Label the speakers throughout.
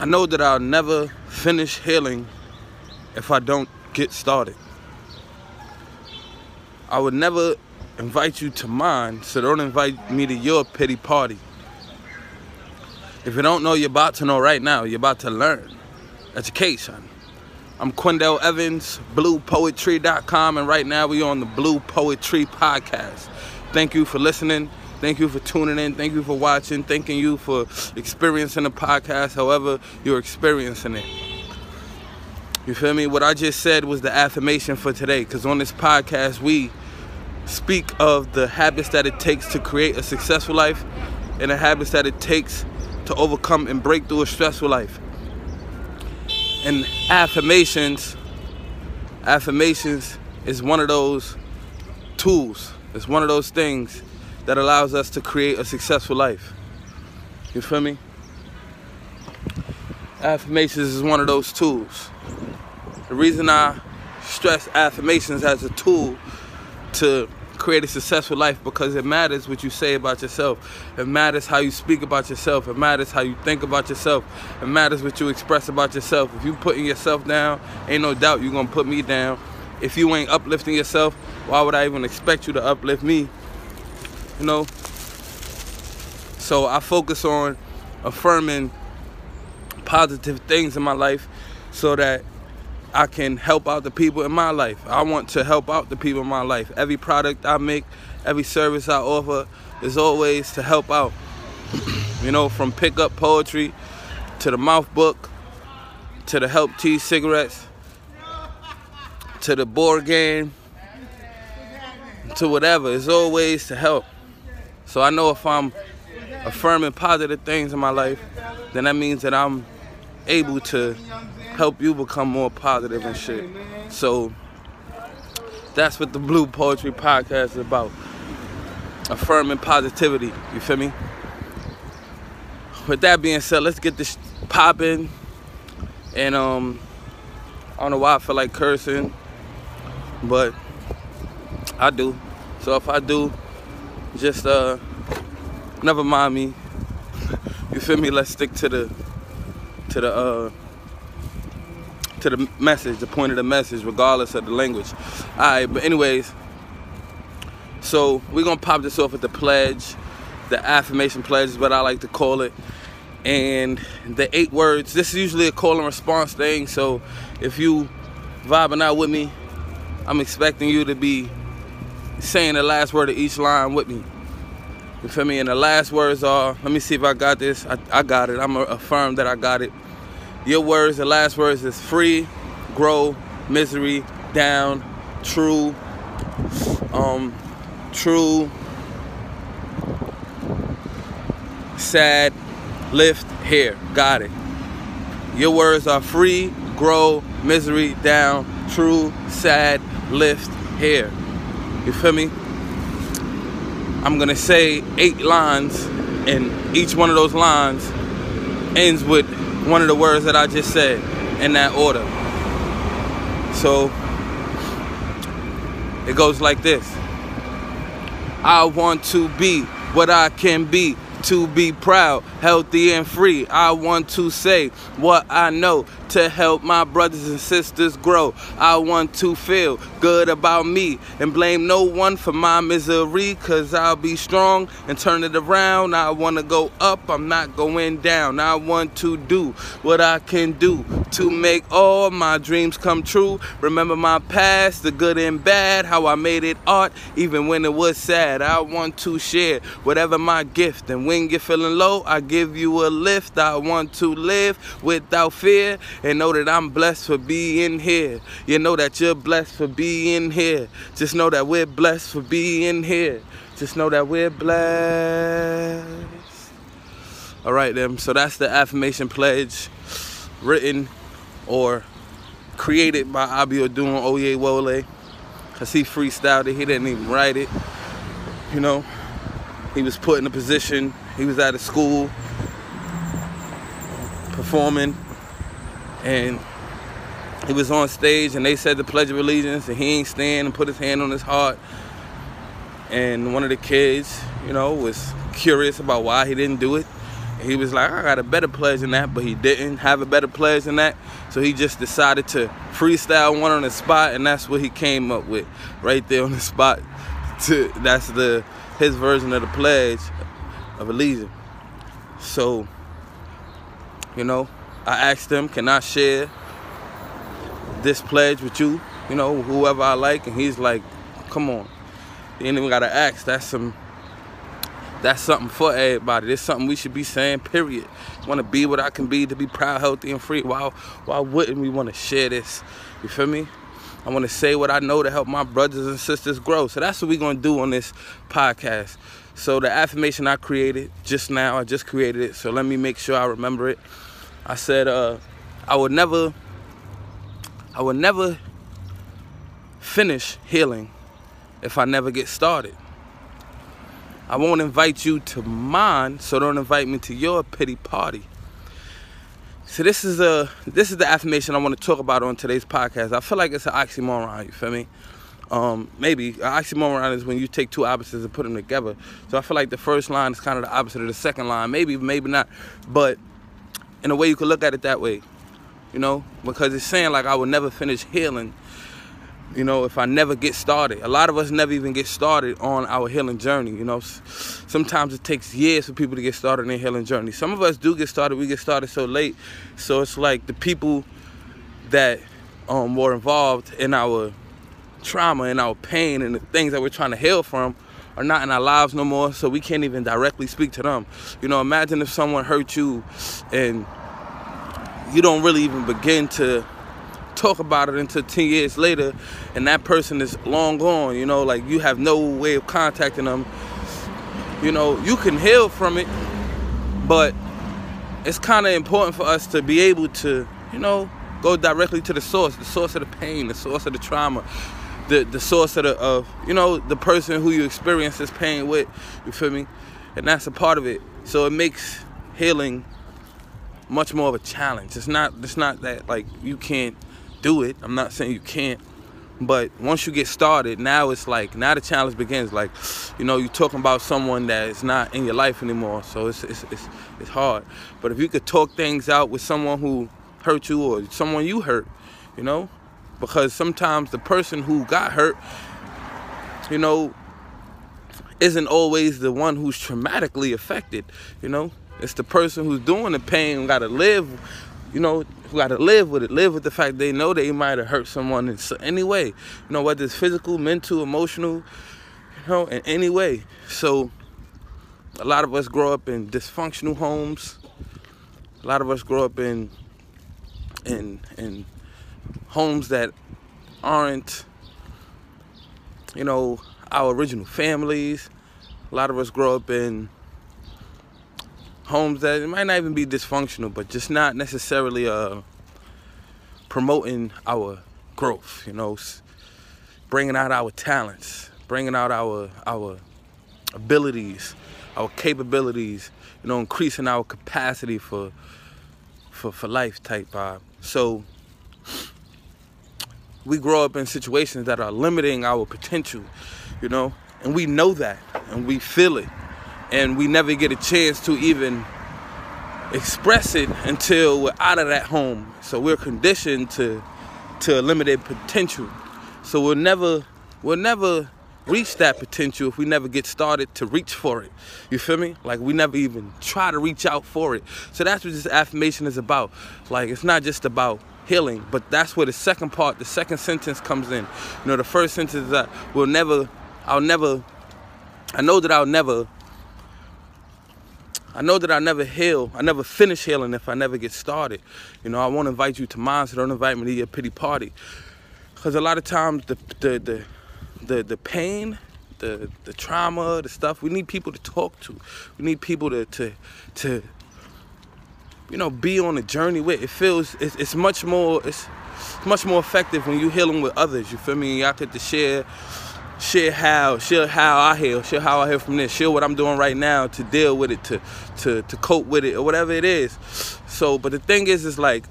Speaker 1: I know that I'll never finish healing if I don't get started. I would never invite you to mine, so don't invite me to your pity party. If you don't know, you're about to know right now. You're about to learn. Education. I'm Quindell Evans, bluepoetry.com, and right now we are on the Blue Poetry Podcast. Thank you for listening. Thank you for tuning in. Thank you for watching. Thanking you for experiencing the podcast, however you're experiencing it. You feel me? What I just said was the affirmation for today, because on this podcast, we speak of the habits that it takes to create a successful life and the habits that it takes to overcome and break through a stressful life. And affirmations, affirmations is one of those tools. It's one of those things that allows us to create a successful life. You feel me? Affirmations is one of those tools. The reason I stress affirmations as a tool to create a successful life because it matters what you say about yourself. It matters how you speak about yourself. It matters how you think about yourself. It matters what you express about yourself. If you putting yourself down, ain't no doubt you're gonna put me down. If you ain't uplifting yourself, why would I even expect you to uplift me? You know? So I focus on affirming positive things in my life so that I can help out the people in my life. I want to help out the people in my life. Every product I make, every service I offer is always to help out. you know, from pick up poetry to the mouth book to the help tea cigarettes to the board game to whatever. It's always to help. So I know if I'm affirming positive things in my life, then that means that I'm able to help you become more positive and shit. So that's what the Blue Poetry Podcast is about. Affirming positivity. You feel me? With that being said, let's get this popping. And um I don't know why I feel like cursing, but I do. So if I do, just uh never mind me. you feel me? Let's stick to the to the uh to the message, the point of the message, regardless of the language. All right, but anyways, so we're gonna pop this off with the pledge, the affirmation pledge is what I like to call it, and the eight words. This is usually a call and response thing. So if you vibing out with me, I'm expecting you to be saying the last word of each line with me. You feel me? And the last words are, let me see if I got this. I, I got it. I'm affirm that I got it. Your words, the last words is free, grow, misery, down, true, um, true, sad, lift, here. Got it. Your words are free, grow, misery, down, true, sad, lift, here. You feel me? I'm gonna say eight lines, and each one of those lines ends with one of the words that I just said in that order. So it goes like this I want to be what I can be to be proud, healthy, and free. I want to say what I know to help my brothers and sisters grow. I want to feel good about me and blame no one for my misery, cause I'll be strong and turn it around. I want to go up, I'm not going down. I want to do what I can do to make all my dreams come true. Remember my past, the good and bad, how I made it art, even when it was sad. I want to share whatever my gift and when you're feeling low, I give you a lift. I want to live without fear and know that I'm blessed for being here. You know that you're blessed for being here. Just know that we're blessed for being here. Just know that we're blessed. All right, then. So that's the affirmation pledge written or created by Abiodun Oyewole. Cause he freestyled it. He didn't even write it. You know, he was put in a position, he was out of school performing, and he was on stage and they said the Pledge of Allegiance and he ain't stand and put his hand on his heart. And one of the kids, you know, was curious about why he didn't do it. He was like, I got a better pledge than that, but he didn't have a better pledge than that. So he just decided to freestyle one on the spot, and that's what he came up with right there on the spot. To that's the his version of the pledge of allegiance. So, you know, I asked him, can I share this pledge with you? You know, whoever I like, and he's like, come on. You ain't even gotta ask. That's some that's something for everybody. It's something we should be saying, period. Want to be what I can be, to be proud, healthy, and free. Why, why wouldn't we want to share this? You feel me? I want to say what I know to help my brothers and sisters grow. So that's what we're going to do on this podcast. So the affirmation I created just now, I just created it. So let me make sure I remember it. I said, uh, I would never, I would never finish healing if I never get started. I won't invite you to mine, so don't invite me to your pity party. So this is a this is the affirmation I want to talk about on today's podcast. I feel like it's an oxymoron. You feel me? Um, maybe an oxymoron is when you take two opposites and put them together. So I feel like the first line is kind of the opposite of the second line. Maybe, maybe not. But in a way, you could look at it that way. You know, because it's saying like I will never finish healing you know, if I never get started. A lot of us never even get started on our healing journey, you know. Sometimes it takes years for people to get started in their healing journey. Some of us do get started, we get started so late. So it's like the people that um, were involved in our trauma and our pain and the things that we're trying to heal from are not in our lives no more, so we can't even directly speak to them. You know, imagine if someone hurt you and you don't really even begin to talk about it until 10 years later and that person is long gone you know like you have no way of contacting them. You know you can heal from it but it's kind of important for us to be able to you know go directly to the source the source of the pain the source of the trauma the the source of the of you know the person who you experience this pain with you feel me? And that's a part of it. So it makes healing much more of a challenge. It's not it's not that like you can't do it. I'm not saying you can't. But once you get started, now it's like now the challenge begins. Like, you know, you're talking about someone that is not in your life anymore, so it's it's it's, it's hard. But if you could talk things out with someone who hurt you or someone you hurt, you know, because sometimes the person who got hurt, you know, isn't always the one who's traumatically affected. You know, it's the person who's doing the pain got to live you know, who got to live with it, live with the fact they know they might have hurt someone in any way, you know, whether it's physical, mental, emotional, you know, in any way. So, a lot of us grow up in dysfunctional homes. A lot of us grow up in in in homes that aren't, you know, our original families. A lot of us grow up in homes that it might not even be dysfunctional, but just not necessarily uh, promoting our growth. You know, bringing out our talents, bringing out our our abilities, our capabilities. You know, increasing our capacity for for for life type vibe. So we grow up in situations that are limiting our potential. You know, and we know that, and we feel it and we never get a chance to even express it until we're out of that home. So we're conditioned to to limited potential. So we'll never we'll never reach that potential if we never get started to reach for it. You feel me? Like we never even try to reach out for it. So that's what this affirmation is about. Like it's not just about healing, but that's where the second part, the second sentence comes in. You know, the first sentence is that we'll never I'll never I know that I'll never I know that I never heal. I never finish healing if I never get started. You know, I won't invite you to mine, so don't invite me to your pity party. Because a lot of times the the the the, the pain, the the trauma, the stuff, we need people to talk to. We need people to to to you know be on a journey with. It feels it's, it's much more it's, much more effective when you healing with others. You feel me? Y'all get to share share how share how I heal, share how I heal from this, share what I'm doing right now to deal with it, to to to cope with it, or whatever it is. So, but the thing is, is like,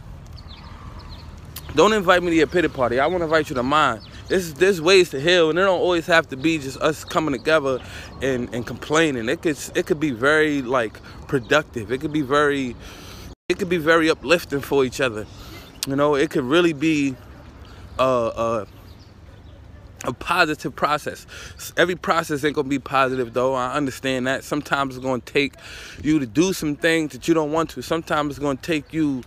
Speaker 1: don't invite me to your pity party. I want to invite you to mine. there's there's ways to heal, and it don't always have to be just us coming together and and complaining. It could it could be very like productive. It could be very it could be very uplifting for each other. You know, it could really be a, a, a positive process. Every process ain't gonna be positive though. I understand that. Sometimes it's gonna take you to do some things that you don't want to. Sometimes it's gonna take you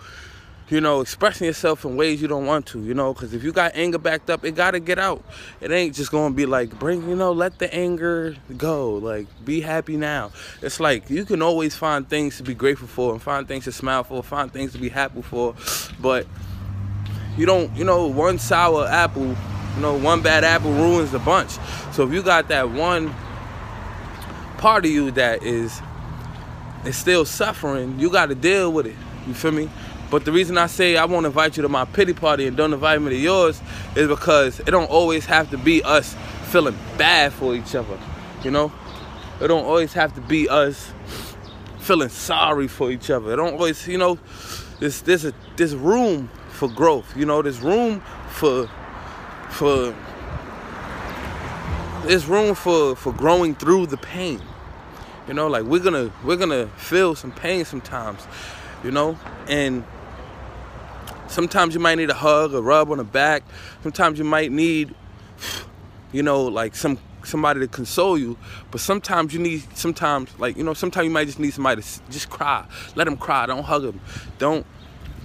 Speaker 1: you know, expressing yourself in ways you don't want to, you know, because if you got anger backed up, it got to get out. It ain't just to be like, bring, you know, let the anger go. Like, be happy now. It's like you can always find things to be grateful for and find things to smile for, find things to be happy for. But you don't, you know, one sour apple, you know, one bad apple ruins the bunch. So if you got that one part of you that is is still suffering, you got to deal with it. You feel me? But the reason I say I won't invite you to my pity party and don't invite me to yours is because it don't always have to be us feeling bad for each other. You know? It don't always have to be us feeling sorry for each other. It don't always, you know, there's there's a there's room for growth. You know, there's room for for there's room for for growing through the pain. You know, like we're gonna we're gonna feel some pain sometimes, you know, and Sometimes you might need a hug, a rub on the back. Sometimes you might need, you know, like some somebody to console you. But sometimes you need, sometimes like you know, sometimes you might just need somebody to just cry. Let them cry. Don't hug them. Don't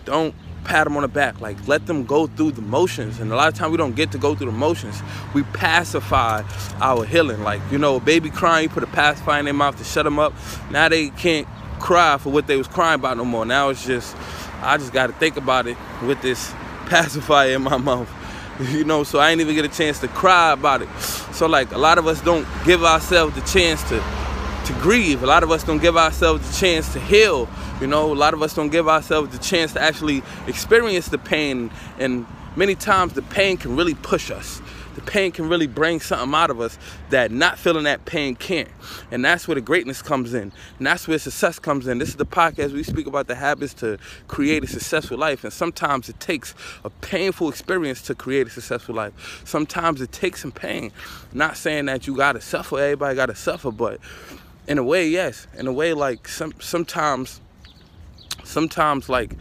Speaker 1: don't pat them on the back. Like let them go through the motions. And a lot of times we don't get to go through the motions. We pacify our healing. Like you know, a baby crying, you put a pacifier in their mouth to shut them up. Now they can't cry for what they was crying about no more. Now it's just I just got to think about it with this pacifier in my mouth. You know, so I ain't even get a chance to cry about it. So like a lot of us don't give ourselves the chance to to grieve. A lot of us don't give ourselves the chance to heal. You know, a lot of us don't give ourselves the chance to actually experience the pain. And many times the pain can really push us the pain can really bring something out of us that not feeling that pain can't. And that's where the greatness comes in. And that's where success comes in. This is the podcast we speak about the habits to create a successful life. And sometimes it takes a painful experience to create a successful life. Sometimes it takes some pain. Not saying that you gotta suffer, everybody gotta suffer, but in a way, yes. In a way, like some sometimes sometimes like,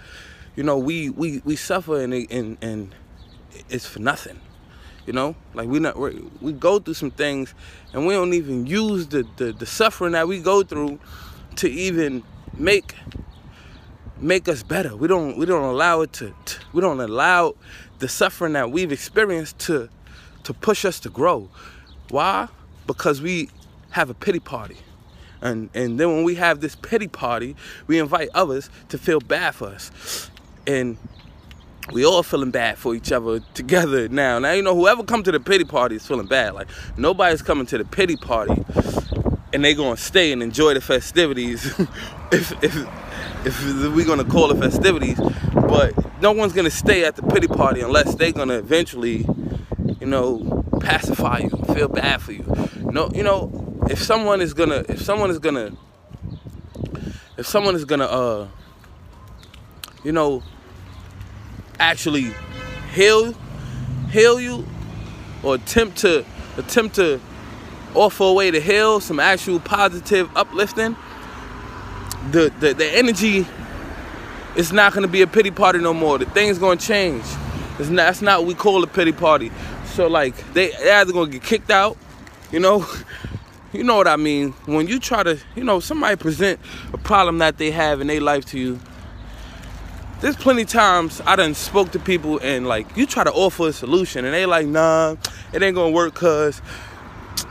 Speaker 1: you know, we we, we suffer and and and it's for nothing. You know, like we not we go through some things, and we don't even use the, the the suffering that we go through to even make make us better. We don't we don't allow it to, to we don't allow the suffering that we've experienced to to push us to grow. Why? Because we have a pity party. And and then when we have this pity party, we invite others to feel bad for us. And we all feeling bad for each other together now. Now you know whoever come to the pity party is feeling bad. Like nobody's coming to the pity party and they gonna stay and enjoy the festivities if if if we're gonna call it festivities. But no one's gonna stay at the pity party unless they're gonna eventually, you know, pacify you, feel bad for you. No, you know, if someone is gonna if someone is gonna if someone is gonna uh you know actually heal heal you or attempt to attempt to offer a way to heal some actual positive uplifting the the, the energy is not to be a pity party no more. The thing's to change. It's not, that's not what we call a pity party. So like they they're either to get kicked out you know you know what i mean? When you try to you know somebody present a problem that they have in their life to you there's plenty times I done spoke to people and like you try to offer a solution and they like nah it ain't gonna work cause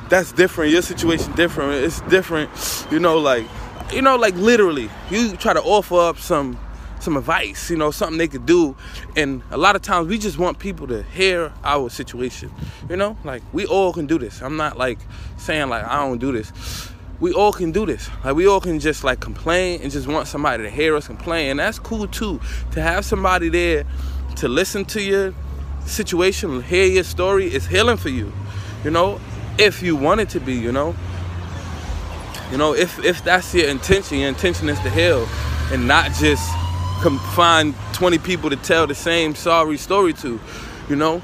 Speaker 1: that's different. Your situation different. It's different. You know like you know like literally you try to offer up some some advice you know something they could do and a lot of times we just want people to hear our situation you know like we all can do this I'm not like saying like I don't do this we all can do this. Like we all can just like complain and just want somebody to hear us complain. And that's cool too. To have somebody there to listen to your situation, hear your story is healing for you. You know, if you want it to be, you know. You know, if if that's your intention, your intention is to heal and not just come find 20 people to tell the same sorry story to, you know.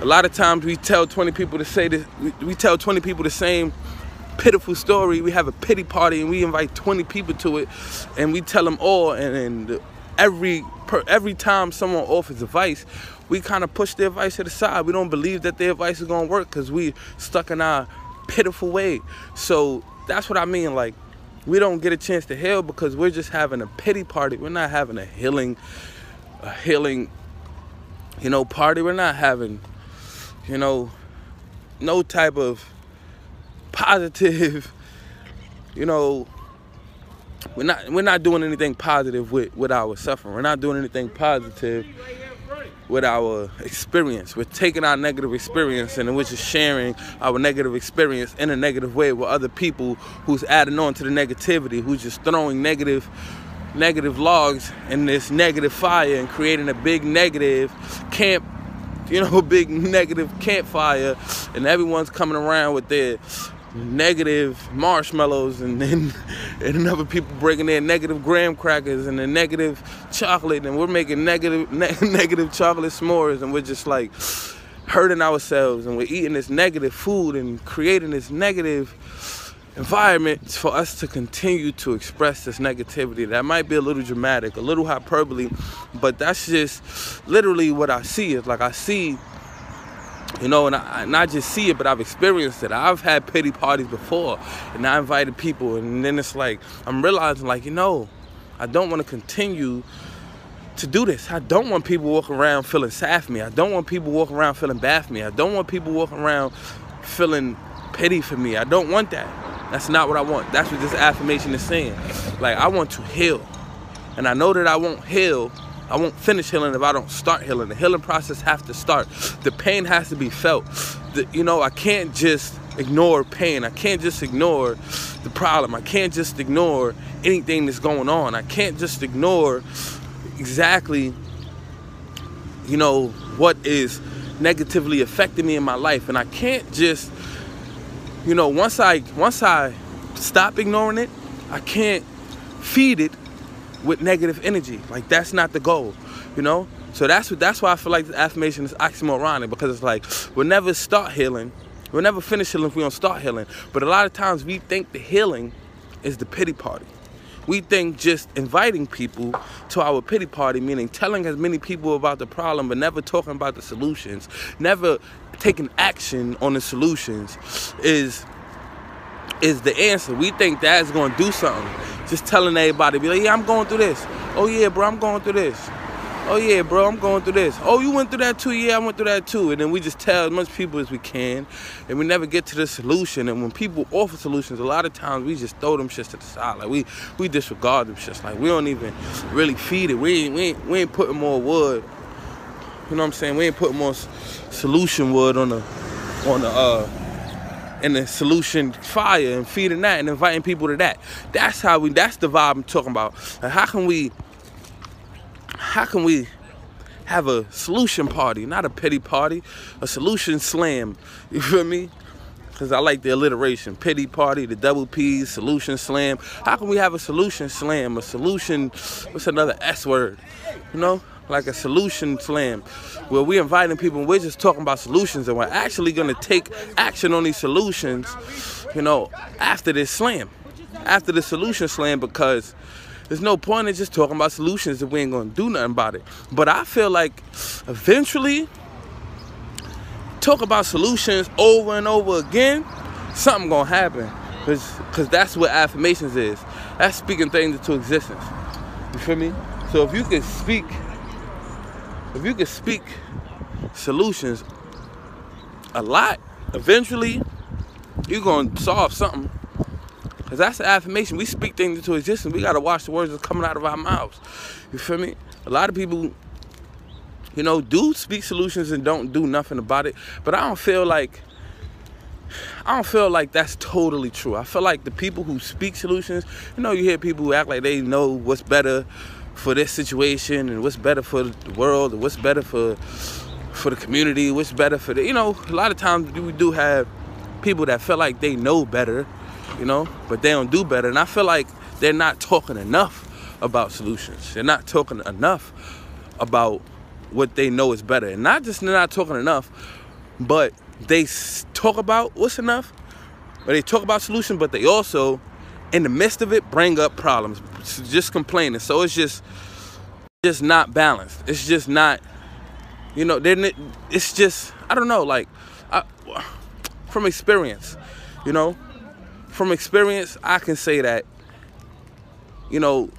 Speaker 1: A lot of times we tell 20 people to say this, we, we tell 20 people the same pitiful story. We have a pity party and we invite 20 people to it and we tell them all and, and every per, every time someone offers advice, we kind of push the advice to the side. We don't believe that their advice is gonna work because we stuck in our pitiful way. So that's what I mean. Like we don't get a chance to heal because we're just having a pity party. We're not having a healing, a healing, you know, party. We're not having, you know, no type of positive, you know, we're not we're not doing anything positive with, with our suffering. We're not doing anything positive with our experience. We're taking our negative experience and we're just sharing our negative experience in a negative way with other people who's adding on to the negativity, who's just throwing negative negative logs in this negative fire and creating a big negative camp you know, big negative campfire, and everyone's coming around with their negative marshmallows and then and other people bringing in negative graham crackers and the negative chocolate and we're making negative ne- negative chocolate s'mores and we're just like hurting ourselves and we're eating this negative food and creating this negative environment for us to continue to express this negativity. That might be a little dramatic a little hyperbole but that's just literally what i see. Is like i see you know, and I just see it, but I've experienced it. I've had pity parties before, and I invited people, and then it's like I'm realizing, like, you know, I don't want to continue to do this. I don't want people walking around feeling sad for me. I don't want people walking around feeling bad for me. I don't want people walking around feeling pity for me. I don't want that. That's not what I want. That's what this affirmation is saying. Like, I want to heal. And I know that I won't heal I won't finish healing if I don't start healing. The healing process has to start. The pain has to be felt. The, you know, I can't just ignore pain. I can't just ignore the problem. I can't just ignore anything that's going on. I can't just ignore exactly, you know, what is negatively affecting me in my life. And I can't just, you know, once I once I stop ignoring it, I can't feed it with negative energy. Like that's not the goal, you know. So that's what that's why I feel like this affirmation is oxymoronic because it's like we'll never start healing, we'll never finish healing if we don't start healing. But a lot of times we think the healing is the pity party. We think just inviting people to our pity party, meaning telling as many people about the problem, but never talking about the solutions, never taking action on the solutions, is is the answer. We think that's to do something. Just telling everybody, be like, yeah, I'm going through this. Oh, yeah, bro, I'm going through this. Oh, yeah, bro, I'm going through this. Oh, you went through that too? Yeah, I went through that too. And then we just tell as much people as we can, and we never get to the solution. And when people offer solutions, a lot of times we just throw them shits to the side. Like, we, we disregard them shits. Like, we don't even really feed it. We ain't, we ain't, we ain't putting more wood. You know what I'm saying? We ain't putting more solution wood on the, on the, uh, and the solution fire and feeding that and inviting people to that. That's how we that's the vibe I'm talking about. How can we how can we have a solution party, not a pity party, a solution slam. You feel me? Because I like the alliteration. Pity party, the double P's, solution slam. How can we have a solution slam? A solution, what's another S word? You know? Like a solution slam where we're inviting people and we're just talking about solutions and we're actually going to take action on these solutions, you know, after this slam, after the solution slam, because there's no point in just talking about solutions if we ain't going to do nothing about it. But I feel like eventually, talk about solutions over and over again, something going to happen. Because that's what affirmations is. That's speaking things into existence. You feel me? So if you can speak if you can speak solutions a lot, eventually you're gonna solve something. Cause that's the affirmation. We speak things into existence. We gotta watch the words that's coming out of our mouths. You feel me? A lot of people, you know, do speak solutions and don't do nothing about it. But I don't feel like I don't feel like that's totally true. I feel like the people who speak solutions, you know, you hear people who act like they know what's better for this situation and what's better for the world and what's better for for the community, what's better for the you know, a lot of times we do have people that feel like they know better, you know, but they don't do better. And I feel like they're not talking enough about solutions. They're not talking enough about what they know is better. And not just they're not talking enough, but they talk about what's enough, or they talk about solutions, but they also, in the midst of it, bring up problems, just complaining. So it's just, just not balanced. It's just not, you know. Then it, it's just I don't know. Like, I, from experience, you know, from experience, I can say that, you know,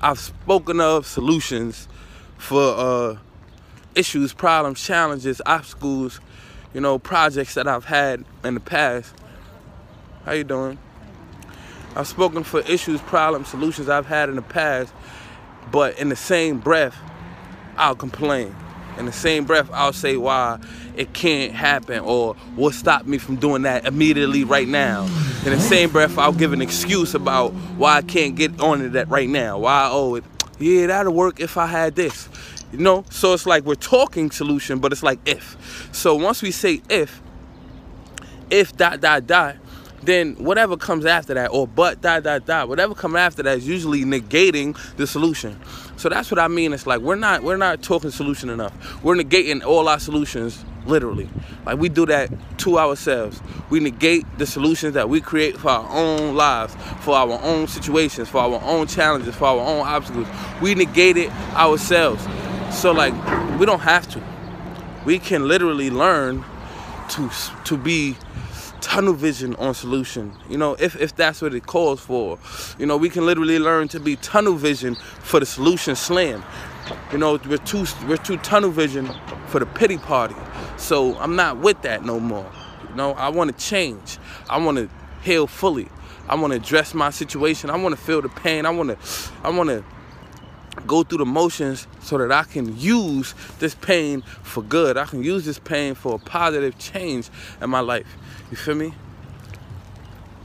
Speaker 1: I've spoken of solutions for uh, issues, problems, challenges, obstacles, you know, projects that I've had in the past. How you doing? I've spoken for issues, problems, solutions I've had in the past, but in the same breath, I'll complain. In the same breath, I'll say why it can't happen or what stopped me from doing that immediately right now. In the same breath, I'll give an excuse about why I can't get on to that right now. Why, oh, it, yeah, that'll work if I had this. You know? So it's like we're talking solution, but it's like if. So once we say if, if dot dot dot, then whatever comes after that, or but dot dot dot, whatever comes after that is usually negating the solution. So that's what I mean. It's like we're not we're not talking solution enough. We're negating all our solutions literally. Like we do that to ourselves. We negate the solutions that we create for our own lives, for our own situations, for our own challenges, for our own obstacles. We negate it ourselves. So like we don't have to. We can literally learn to to be tunnel vision on solution. You know, if if that's what it calls for. You know, we can literally learn to be tunnel vision for the solution slam. You know, we're too we're too tunnel vision for the pity party. So I'm not with that no more. You know, I want to change. I want to heal fully. I want to address my situation. I want to feel the pain. I want to I want to go through the motions so that I can use this pain for good. I can use this pain for a positive change in my life. You feel me?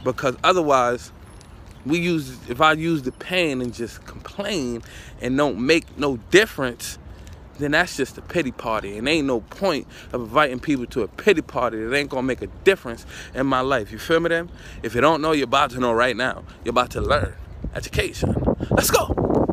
Speaker 1: Because otherwise, we use if I use the pain and just complain and don't make no difference, then that's just a pity party. And ain't no point of inviting people to a pity party that ain't gonna make a difference in my life. You feel me then? If you don't know, you're about to know right now. You're about to learn. Education. Let's go.